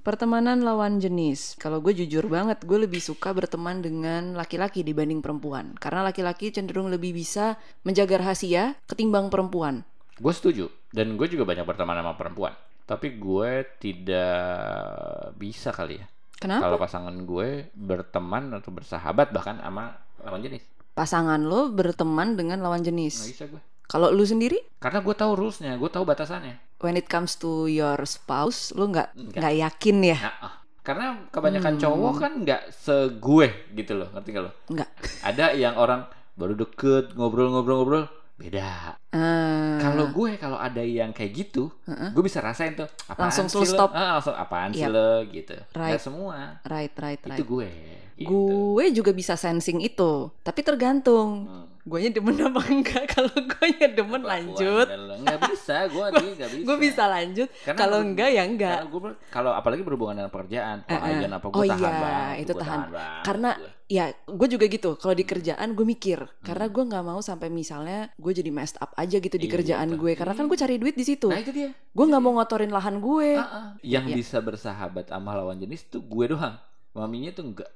Pertemanan lawan jenis. Kalau gue jujur banget, gue lebih suka berteman dengan laki-laki dibanding perempuan. Karena laki-laki cenderung lebih bisa menjaga rahasia ketimbang perempuan. Gue setuju. Dan gue juga banyak berteman sama perempuan. Tapi gue tidak bisa kali ya. Kenapa? Kalau pasangan gue berteman atau bersahabat bahkan sama lawan jenis. Pasangan lo berteman dengan lawan Nggak jenis. bisa gue. Kalau lu sendiri, Karena gue tahu rulesnya, gue tahu batasannya. when it comes to your spouse, lu nggak Nggak. yakin ya? Nah, ah. karena kebanyakan Hmm. cowok kan nggak segue gitu loh, ngerti gak lo? Nggak. Ada yang orang baru deket ngobrol-ngobrol-ngobrol beda. Ah, Kalau gue kalau ada yang kayak gitu, Heeh. gue bisa rasain tuh. Apaan Langsung sih stop. Ah, langsung apaan sih Yap. lo gitu. Right. Nggak semua. right, right, right. Itu gue. Gitu. Gue juga bisa sensing itu, tapi tergantung. Hmm. Guanya demen apa enggak? Kalau guanya demen Kelakuan lanjut. Nggak bisa, gue dia nggak bisa. gue bisa lanjut. Karena Kalau enggak ya enggak. Karena gue kalau apalagi berhubungan dengan pekerjaan, Eh, eh. klien apa gue Oh tahan iya, banget, itu gue tahan. banget Karena gue. ya gue juga gitu. Kalau di kerjaan gue mikir, karena Hmm. gue nggak mau sampai misalnya gue jadi messed up aja gitu di Iya, kerjaan gue. Karena kan gue cari duit di situ. Nah itu dia. Gue nggak mau ngotorin lahan gue. Ah, ah. Yang Iya. bisa bersahabat sama lawan jenis tuh gue doang. Maminya tuh enggak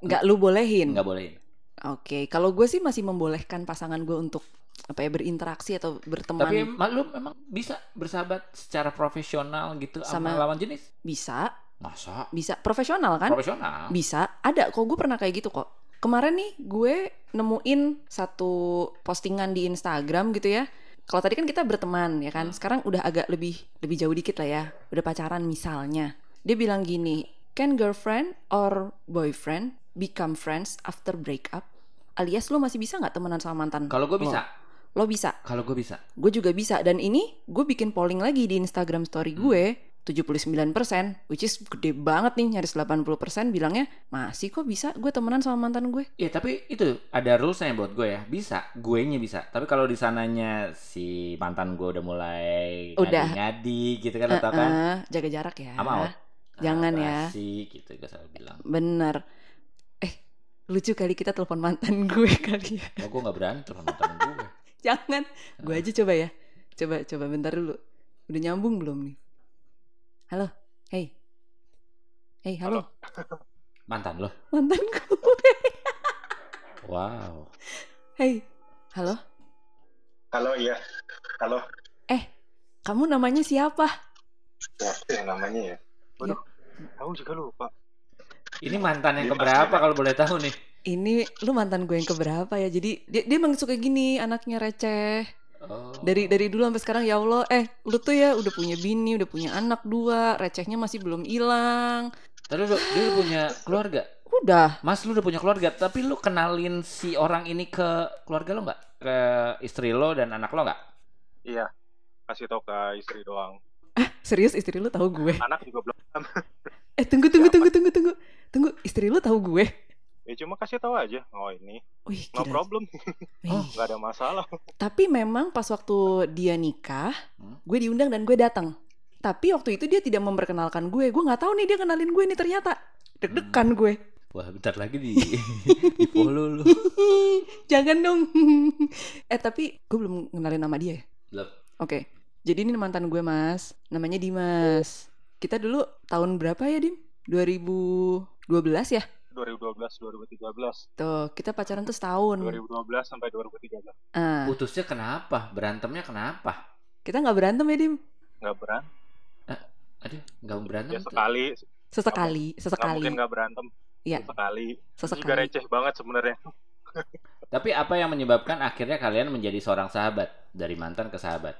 Nggak lu bolehin. enggak bolehin. Oke, kalau gue sih masih membolehkan pasangan gue untuk apa ya berinteraksi atau berteman. Tapi lu memang bisa bersahabat secara profesional gitu sama, Sama- lawan jenis? bisa, Masa? bisa profesional kan? Profesional. Bisa, ada kok gue pernah kayak gitu kok. Kemarin nih gue nemuin satu postingan di Instagram gitu ya. Kalau tadi kan kita berteman ya kan, sekarang udah agak lebih lebih jauh dikit lah ya, udah pacaran misalnya. Dia bilang gini, can girlfriend or boyfriend become friends after breakup? Alias lo masih bisa nggak temenan sama mantan? Kalau gue bisa. Lo bisa, Kalau gue bisa. gue juga bisa. Dan ini gue bikin polling lagi di Instagram story gue, 79%, which is gede banget nih, nyaris 80% bilangnya, masih kok bisa gue temenan sama mantan gue. Ya tapi itu ada rulesnya buat gue ya. Bisa, gue nya bisa. Tapi kalau di sananya si mantan gue udah mulai Udah. ngadi gitu kan, lo tau kan? Eh, jaga jarak ya. I'm out. Jangan ya. basi, gitu gue selalu bilang. Bener. Eh, lucu kali kita telepon mantan gue kali ya. Oh, gue gak berani sama mantan gue. Jangan, gue aja coba ya. Coba, coba bentar dulu. Udah nyambung belum nih? Halo, hey. Hey, halo. Mantan lo? Mantan gue. Wow. Hey, halo. Halo iya. Halo. Kamu namanya siapa? Siapa ya namanya ya? Waduh. Aku juga lupa. Ini mantan yang keberapa kalau boleh tahu nih? Ini lu mantan gue yang keberapa ya? Jadi dia dia emang suka gini, anaknya receh. Oh. Dari dari dulu sampai sekarang ya Allah, eh lu tuh ya udah punya bini, udah punya anak dua, recehnya masih belum hilang. Tadi lu, dia udah punya keluarga. Udah. Mas lu udah punya keluarga, tapi lu kenalin si orang ini ke keluarga lo nggak? Ke istri lo dan anak lo nggak? Iya. Kasih tau ke istri doang. Serius istri lu tahu gue? Anak juga belum. Eh tunggu tunggu tunggu tunggu tunggu. Tunggu, istri lu tahu gue? Ya cuma kasih tahu aja. Oh ini. Wih, No problem. Oh. Nggak ada masalah. Tapi memang pas waktu dia nikah, Hmm. gue diundang dan gue datang. Tapi waktu itu dia tidak memperkenalkan gue. Gue nggak tahu nih dia kenalin gue nih ternyata. Deg-degan gue. Wah, bentar lagi di di follow lu. Jangan dong. eh tapi gue belum kenalin nama dia. ya. Belum. Oke. Jadi ini mantan gue mas. Namanya Dimas. Kita dulu tahun berapa ya Dim? 2012 ya? 2012, 2013. Tuh kita pacaran tuh setahun. 2012 sampai 2013. Ah, Putusnya kenapa? Berantemnya kenapa? kita nggak berantem ya Dim? Nggak berantem. Aduh, nggak berantem. Ya sekali. Sesekali, sesekali. mungkin nggak berantem. Iya. Sekali. Itu juga Sesekali. receh banget sebenarnya. Tapi apa yang menyebabkan akhirnya kalian menjadi seorang sahabat dari mantan ke sahabat?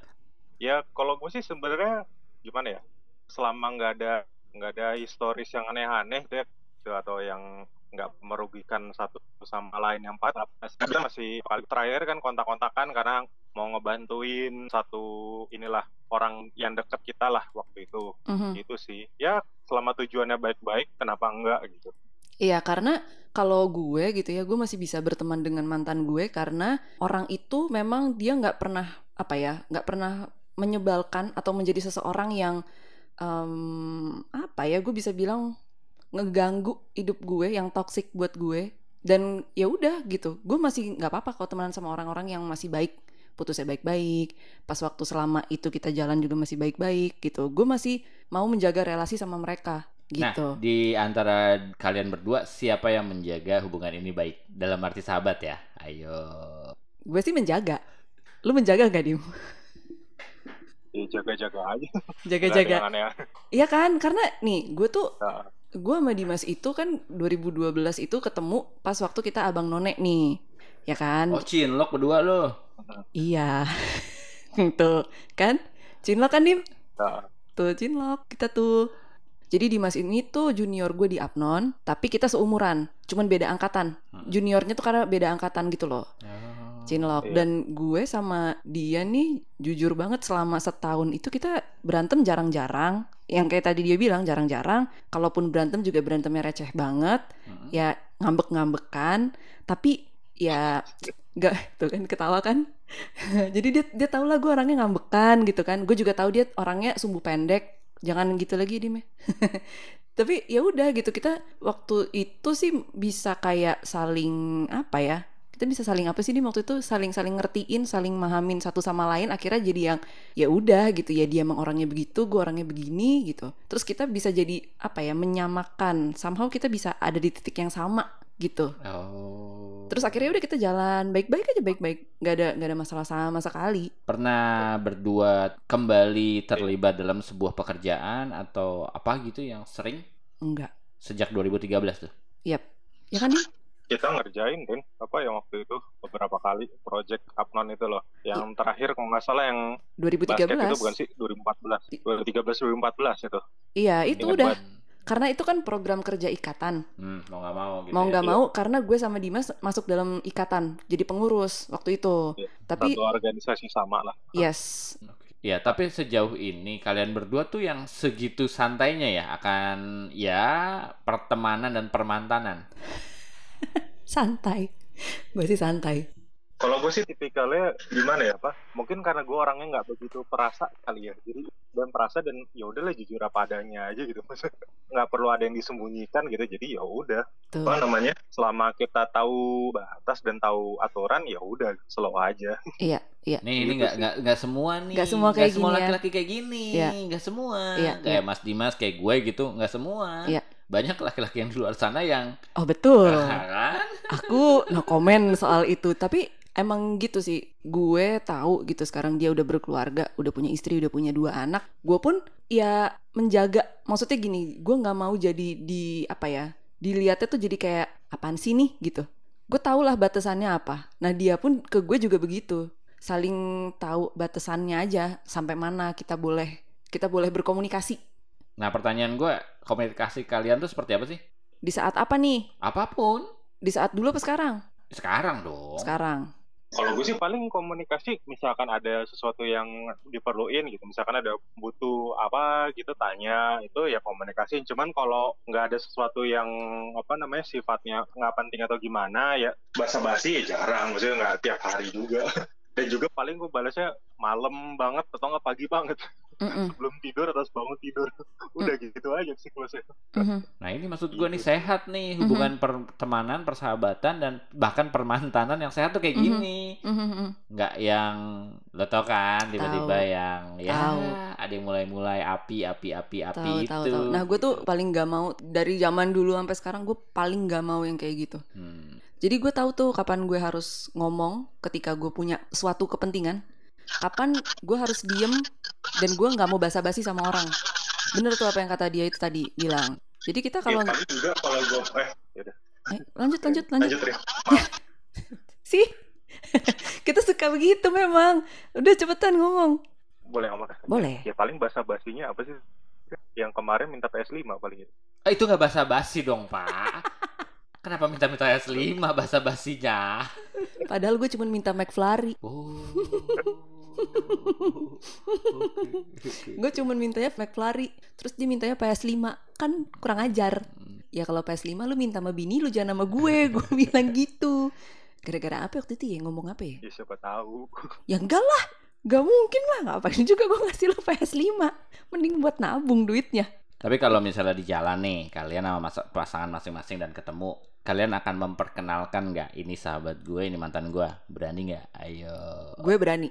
Ya kalau gue sih sebenarnya gimana ya? Selama nggak ada nggak ada historis yang aneh-aneh deh atau yang nggak merugikan satu sama lain yang patah. Kita masih paling terakhir kan kontak-kontakan karena mau ngebantuin satu inilah orang yang deket kita lah waktu itu. Mhm. Gitu sih. Ya selama tujuannya baik-baik, kenapa enggak gitu? Iya karena kalau gue gitu ya gue masih bisa berteman dengan mantan gue karena orang itu memang dia nggak pernah apa ya nggak pernah menyebalkan atau menjadi seseorang yang em, apa ya gue bisa bilang ngeganggu hidup gue yang toxic buat gue dan ya udah gitu gue masih nggak apa-apa kalau temenan sama orang-orang yang masih baik putusnya baik-baik pas waktu selama itu kita jalan juga masih baik-baik gitu gue masih mau menjaga relasi sama mereka gitu. Nah, di antara kalian berdua siapa yang menjaga hubungan ini baik dalam arti sahabat ya? Ayo. Gue sih menjaga. Lu menjaga gak, Dim? Ya jaga-jaga aja. Jaga-jaga. Iya kan? Karena nih, gue tuh Nah, gue sama Dimas itu kan 2012 itu ketemu pas waktu kita abang none nih. Ya kan? Oh, cinlok berdua lo. Iya. tuh, kan? Cinlok kan, Dim? nah, Tuh, cinlok. Kita tuh. Jadi Dimas ini tuh junior gue di Apnon, tapi kita seumuran, cuman beda angkatan. Hmm. Juniornya tuh karena beda angkatan gitu loh. Oh. Cinlok Iya. dan gue sama dia nih jujur banget selama setahun itu kita berantem jarang-jarang. Yang kayak tadi dia bilang jarang-jarang. Kalaupun berantem juga berantemnya receh banget. Hmm. ya ngambek-ngambekan. Tapi ya nggak tuh kan ketawa kan? Jadi dia dia tahu lah gue orangnya ngambekan gitu kan. Gue juga tahu dia orangnya sumbu pendek. Jangan gitu lagi Dim ya. Tapi ya udah gitu kita waktu itu sih bisa kayak saling apa ya kita bisa saling apa sih Dim? Waktu itu saling saling ngertiin saling mahamin satu sama lain akhirnya jadi yang ya udah gitu ya. Dia emang orangnya begitu gue orangnya begini gitu. Terus kita bisa jadi apa ya menyamakan. Somehow kita bisa ada di titik yang sama gitu. Oh. terus akhirnya udah kita jalan baik-baik aja baik-baik. Nggak ada nggak ada masalah sama sekali. Pernah berdua kembali terlibat dalam sebuah pekerjaan atau apa gitu yang sering? Enggak sejak 2013 tuh? ya kan Dim? Kita ngerjain kan apa yang waktu itu beberapa kali project Apnon itu loh. Yang terakhir kalau nggak salah yang basket itu 2013 bukan sih 2014. 2013 2014 itu. iya itu Ingat udah banget. karena itu kan program kerja ikatan Hmm, mau nggak mau gitu. mau ya. nggak mau karena gue sama Dimas masuk dalam ikatan jadi pengurus waktu itu Iya, tapi Satu organisasi sama lah. yes. Ya, tapi sejauh ini kalian berdua tuh yang segitu santainya ya akan ya pertemanan dan permantanan. Santai gue sih santai Kalau gue sih tipikalnya gimana ya pak? Mungkin karena gue orangnya nggak begitu perasa kali ya. Jadi dan perasa dan ya udahlah jujur apa adanya aja gitu. Maksudnya nggak perlu ada yang disembunyikan gitu. Jadi ya udah. tuh Apa namanya? Selama kita tahu batas dan tahu aturan ya udah slow aja. iya iya Nih ini Gitu nggak sih. nggak nggak semua nih. Nggak semua kayak semua gini ya. laki-laki kayak gini. Iya. Nggak semua. Iya, Kayak iya. Mas Dimas kayak gue gitu nggak semua. Iya. Banyak laki-laki yang di luar sana yang oh betul. Kan? aku no comment soal itu tapi emang gitu sih. Gue tahu gitu sekarang dia udah berkeluarga udah punya istri udah punya dua anak. Gue pun ya menjaga. Maksudnya gini gue nggak mau jadi di apa ya dilihatnya tuh jadi kayak apaan sih nih? gitu. Gue tau lah batasannya apa. Nah dia pun ke gue juga begitu. Saling tahu batasannya aja sampai mana kita boleh kita boleh berkomunikasi Nah pertanyaan gue komunikasi kalian tuh seperti apa sih? di saat apa nih Apa pun. di saat dulu apa sekarang Sekarang dong. sekarang Kalau gue sih paling komunikasi misalkan ada sesuatu yang diperluin gitu, misalkan ada butuh apa gitu tanya itu ya komunikasi. Cuman kalau nggak ada sesuatu yang apa namanya sifatnya nggak penting atau gimana ya basa-basi ya jarang, maksudnya nggak tiap hari juga. Dan juga paling gue balasnya malam banget atau nggak pagi banget Mm-mm, sebelum tidur atau bangun tidur. Udah gitu aja siklusnya. mhm. Nah ini maksud gue nih sehat nih hubungan pertemanan, persahabatan dan bahkan permantanan yang sehat tuh kayak Mhm. gini. Mhm, mhm. Nggak yang lo tau kan tiba-tiba yang ya Tahu. ada yang mulai-mulai api api api api tahu itu. tahu tahu nah gue tuh paling nggak mau dari zaman dulu sampai sekarang gue paling nggak mau yang kayak gitu Hmm. Jadi gue tahu tuh kapan gue harus ngomong ketika gue punya suatu kepentingan kapan gue harus diem dan gue nggak mau basa-basi sama orang bener tuh apa yang kata dia itu tadi bilang jadi kita kalau Ya, paling juga kalau gue eh yaudah. eh, lanjut lanjut lanjut lanjut Rin. sih kita suka begitu memang udah cepetan ngomong Boleh ngomong? boleh Ya paling basa basinya apa sih? Yang kemarin minta PS5 paling itu. Eh, itu nggak basa-basi dong pak. Kenapa minta-minta S5 basa-basinya? padahal gue cuma minta McFlurry. Oh. gue cuma mintanya McFlurry terus dia mintanya PS5 kan kurang ajar. Ya kalau PS5 lu minta sama bini lu jangan sama gue. Gue bilang gitu. Gara-gara apa waktu itu ya? Ngomong apa ya? Ya siapa tahu. ya enggak lah. Gak mungkin lah. Ngapain juga gue ngasih lo PS5 mending buat nabung duitnya. Tapi kalau misalnya di jalan nih, kalian sama pasangan masing-masing dan ketemu, kalian akan memperkenalkan nggak ini sahabat gue, ini mantan gue, berani nggak? Ayo, gue berani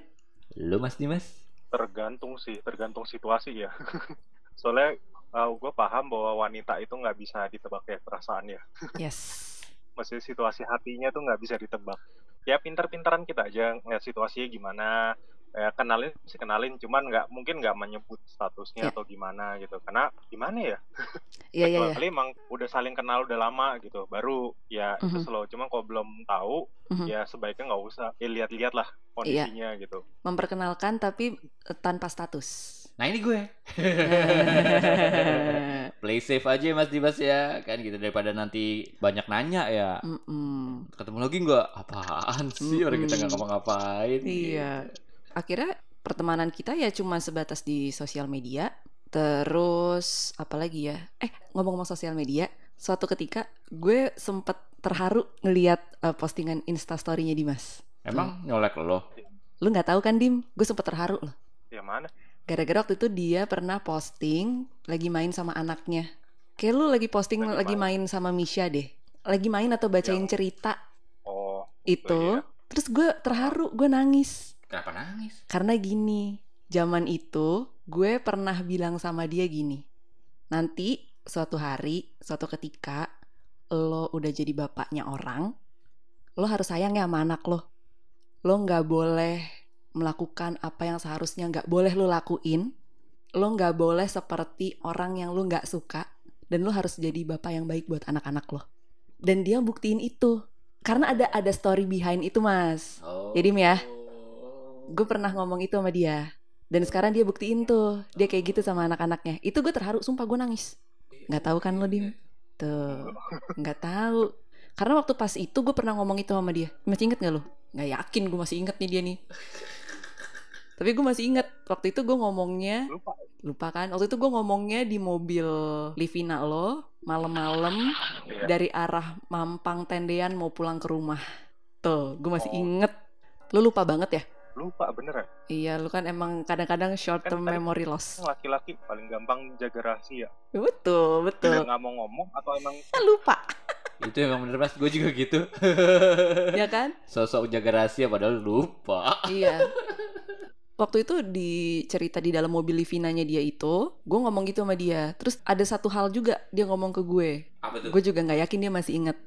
lu mas Dimas? Tergantung sih, tergantung situasi ya. Soalnya gue paham bahwa wanita itu nggak bisa ditebak ya perasaannya. Yes. Maksudnya situasi hatinya tuh nggak bisa ditebak. Ya pintar-pintaran kita aja ngeliat situasinya gimana. Ya kenalin sih kenalin, cuman nggak mungkin nggak menyebut statusnya Ya. atau gimana gitu. Karena gimana ya? Iya, iya, iya. Kecuali emang udah saling kenal udah lama gitu, baru ya itu Mhm. slow. Cuma kalau belum tahu, Mhm. ya sebaiknya nggak usah. Ya lihat-lihat lah kondisinya gitu. Memperkenalkan tapi eh, tanpa status. Nah ini gue. Play safe aja Mas Dimas ya kan gitu daripada nanti banyak nanya ya. Mm-mm. Ketemu lagi nggak? Apaan sih orang kita nggak Mm-mm. ngapa-ngapain? Iya. Akhirnya pertemanan kita ya cuma sebatas di sosial media. Terus apalagi ya? Eh ngomong-ngomong sosial media, suatu ketika gue sempet terharu ngeliat eh, postingan instastorynya Dimas. Emang nyolek lo? Lu nggak tahu kan Dim? Gue sempet terharu loh. Ya mana? Gara-gara waktu itu dia pernah posting lagi main sama anaknya. Kayak lu lagi posting Lagi lagi main sama Misha deh. Lagi main atau bacain Yang- cerita Oh, itu. iya. Terus gue terharu, gue nangis. Kenapa nangis? Karena gini, zaman itu gue pernah bilang sama dia gini. Nanti suatu hari, suatu ketika lo udah jadi bapaknya orang, lo harus sayang ya sama anak lo. Lo nggak boleh melakukan apa yang seharusnya nggak boleh lo lakuin. Lo nggak boleh seperti orang yang lo nggak suka. Dan lo harus jadi bapak yang baik buat anak-anak lo. Dan dia buktiin itu. Karena ada ada story behind itu mas. Oh. Jadi, ya. Gue pernah ngomong itu sama dia. Dan sekarang dia buktiin tuh dia kayak gitu sama anak-anaknya. Itu gue terharu sumpah gue nangis. Nggak tahu kan lo dim? Tuh nggak tahu. Karena waktu pas itu gue pernah ngomong itu sama dia. Masih inget nggak lo? Nggak yakin gue masih inget nih dia nih. Tapi gue masih inget waktu itu gue ngomongnya lupa. lupa kan? Waktu itu gue ngomongnya di mobil Livina lo malam-malam Iya. dari arah Mampang Tendean mau pulang ke rumah. Tuh gue masih Oh. inget. Lu lupa banget ya Lupa bener ya. Iya, lu kan emang kadang-kadang short term Kan tadi- memory loss. Laki-laki paling gampang jaga rahasia. Betul, betul. nggak mau ngomong atau emang Lupa, Itu emang bener mas, gue juga gitu. ya kan? Sosok jaga rahasia padahal lupa. iya. Waktu itu di cerita di dalam mobil Livinanya dia itu, gue ngomong gitu sama dia. Terus ada satu hal juga dia ngomong ke gue. Apa tuh? Gue juga nggak yakin dia masih inget.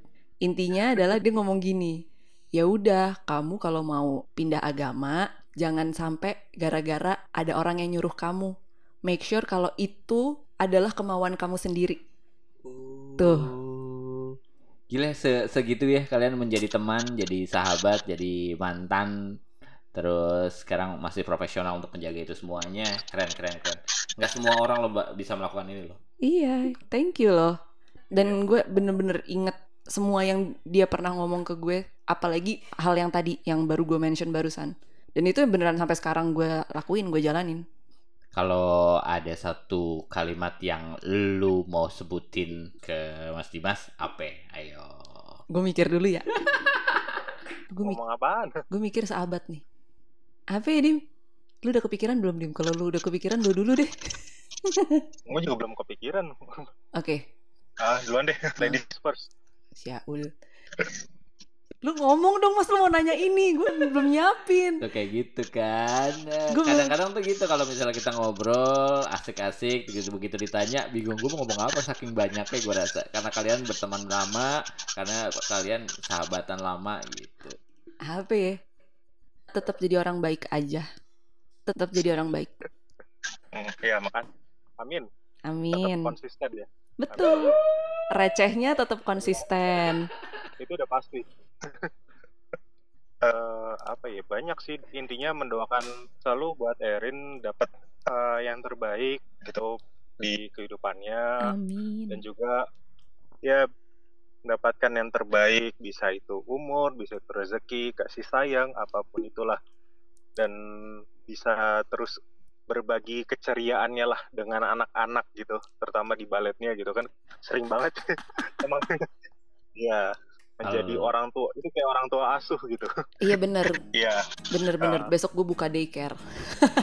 Intinya adalah dia ngomong gini, ya udah kamu kalau mau pindah agama jangan sampai gara-gara ada orang yang nyuruh kamu. Make sure kalau itu adalah kemauan kamu sendiri. Tuh. Gila se segitu ya kalian menjadi teman, jadi sahabat, jadi mantan, terus sekarang masih profesional untuk menjaga itu semuanya. Keren keren keren. Nggak semua orang lo bisa melakukan ini loh. Iya, thank you loh. Dan gue bener-bener inget semua yang dia pernah ngomong ke gue, apalagi hal yang tadi yang baru gue mention barusan. Dan itu beneran sampai sekarang gue lakuin, gue jalanin. Kalau ada satu kalimat yang lu mau sebutin ke Mas Dimas, apa? Ayo. Gue mikir dulu ya. gue, mi- ngomong apaan? gue mikir sahabat nih. Apa ya, Dim? Lu udah kepikiran belum, Dim? Kalau lu udah kepikiran, lu dulu deh. Gue juga belum kepikiran. Oke, Ah, duluan deh. Ladies first. Syaul. Lu ngomong dong, Mas. Lu mau nanya ini. Gue belum nyiapin. Tuh kayak gitu kan. Kadang-kadang tuh gitu kalau misalnya kita ngobrol asik-asik begitu begitu ditanya bingung gue mau ngomong apa saking banyaknya gue rasa karena kalian berteman lama karena kalian sahabatan lama gitu. Apa ya? Tetap jadi orang baik aja. Tetap jadi orang baik. Hmm, Iya, makan. Amin. Tetap Amin. konsisten ya. Betul. Recehnya tetap konsisten. Itu udah pasti. Eh, apa ya banyak sih intinya mendoakan selalu buat Erin dapat eh, yang terbaik gitu di kehidupannya Amin. dan juga ya mendapatkan yang terbaik bisa itu umur bisa itu rezeki kasih sayang apa pun itulah dan bisa terus berbagi keceriaannya lah dengan anak-anak gitu terutama di baletnya gitu kan sering banget emang ya menjadi Halo. orang tua itu kayak orang tua asuh gitu Iya bener, iya bener bener. Ah. Besok gue buka daycare.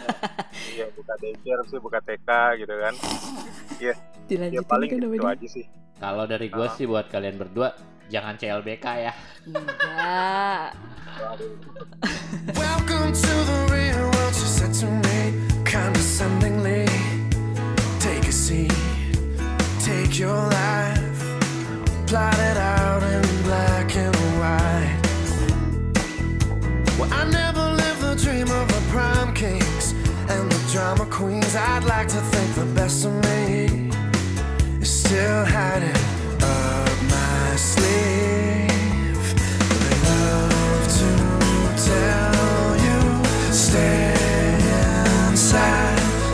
iya buka daycare sih buka TK gitu kan ya Dilanjutin paling kan dia. aja sih Kalau dari gue Ah. sih buat kalian berdua jangan CLBK ya. Enggak. Welcome to the kind of sound.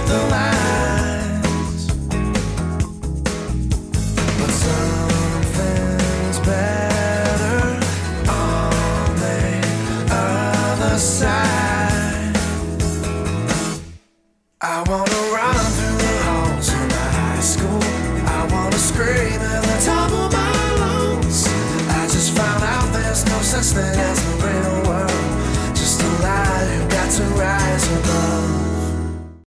the light.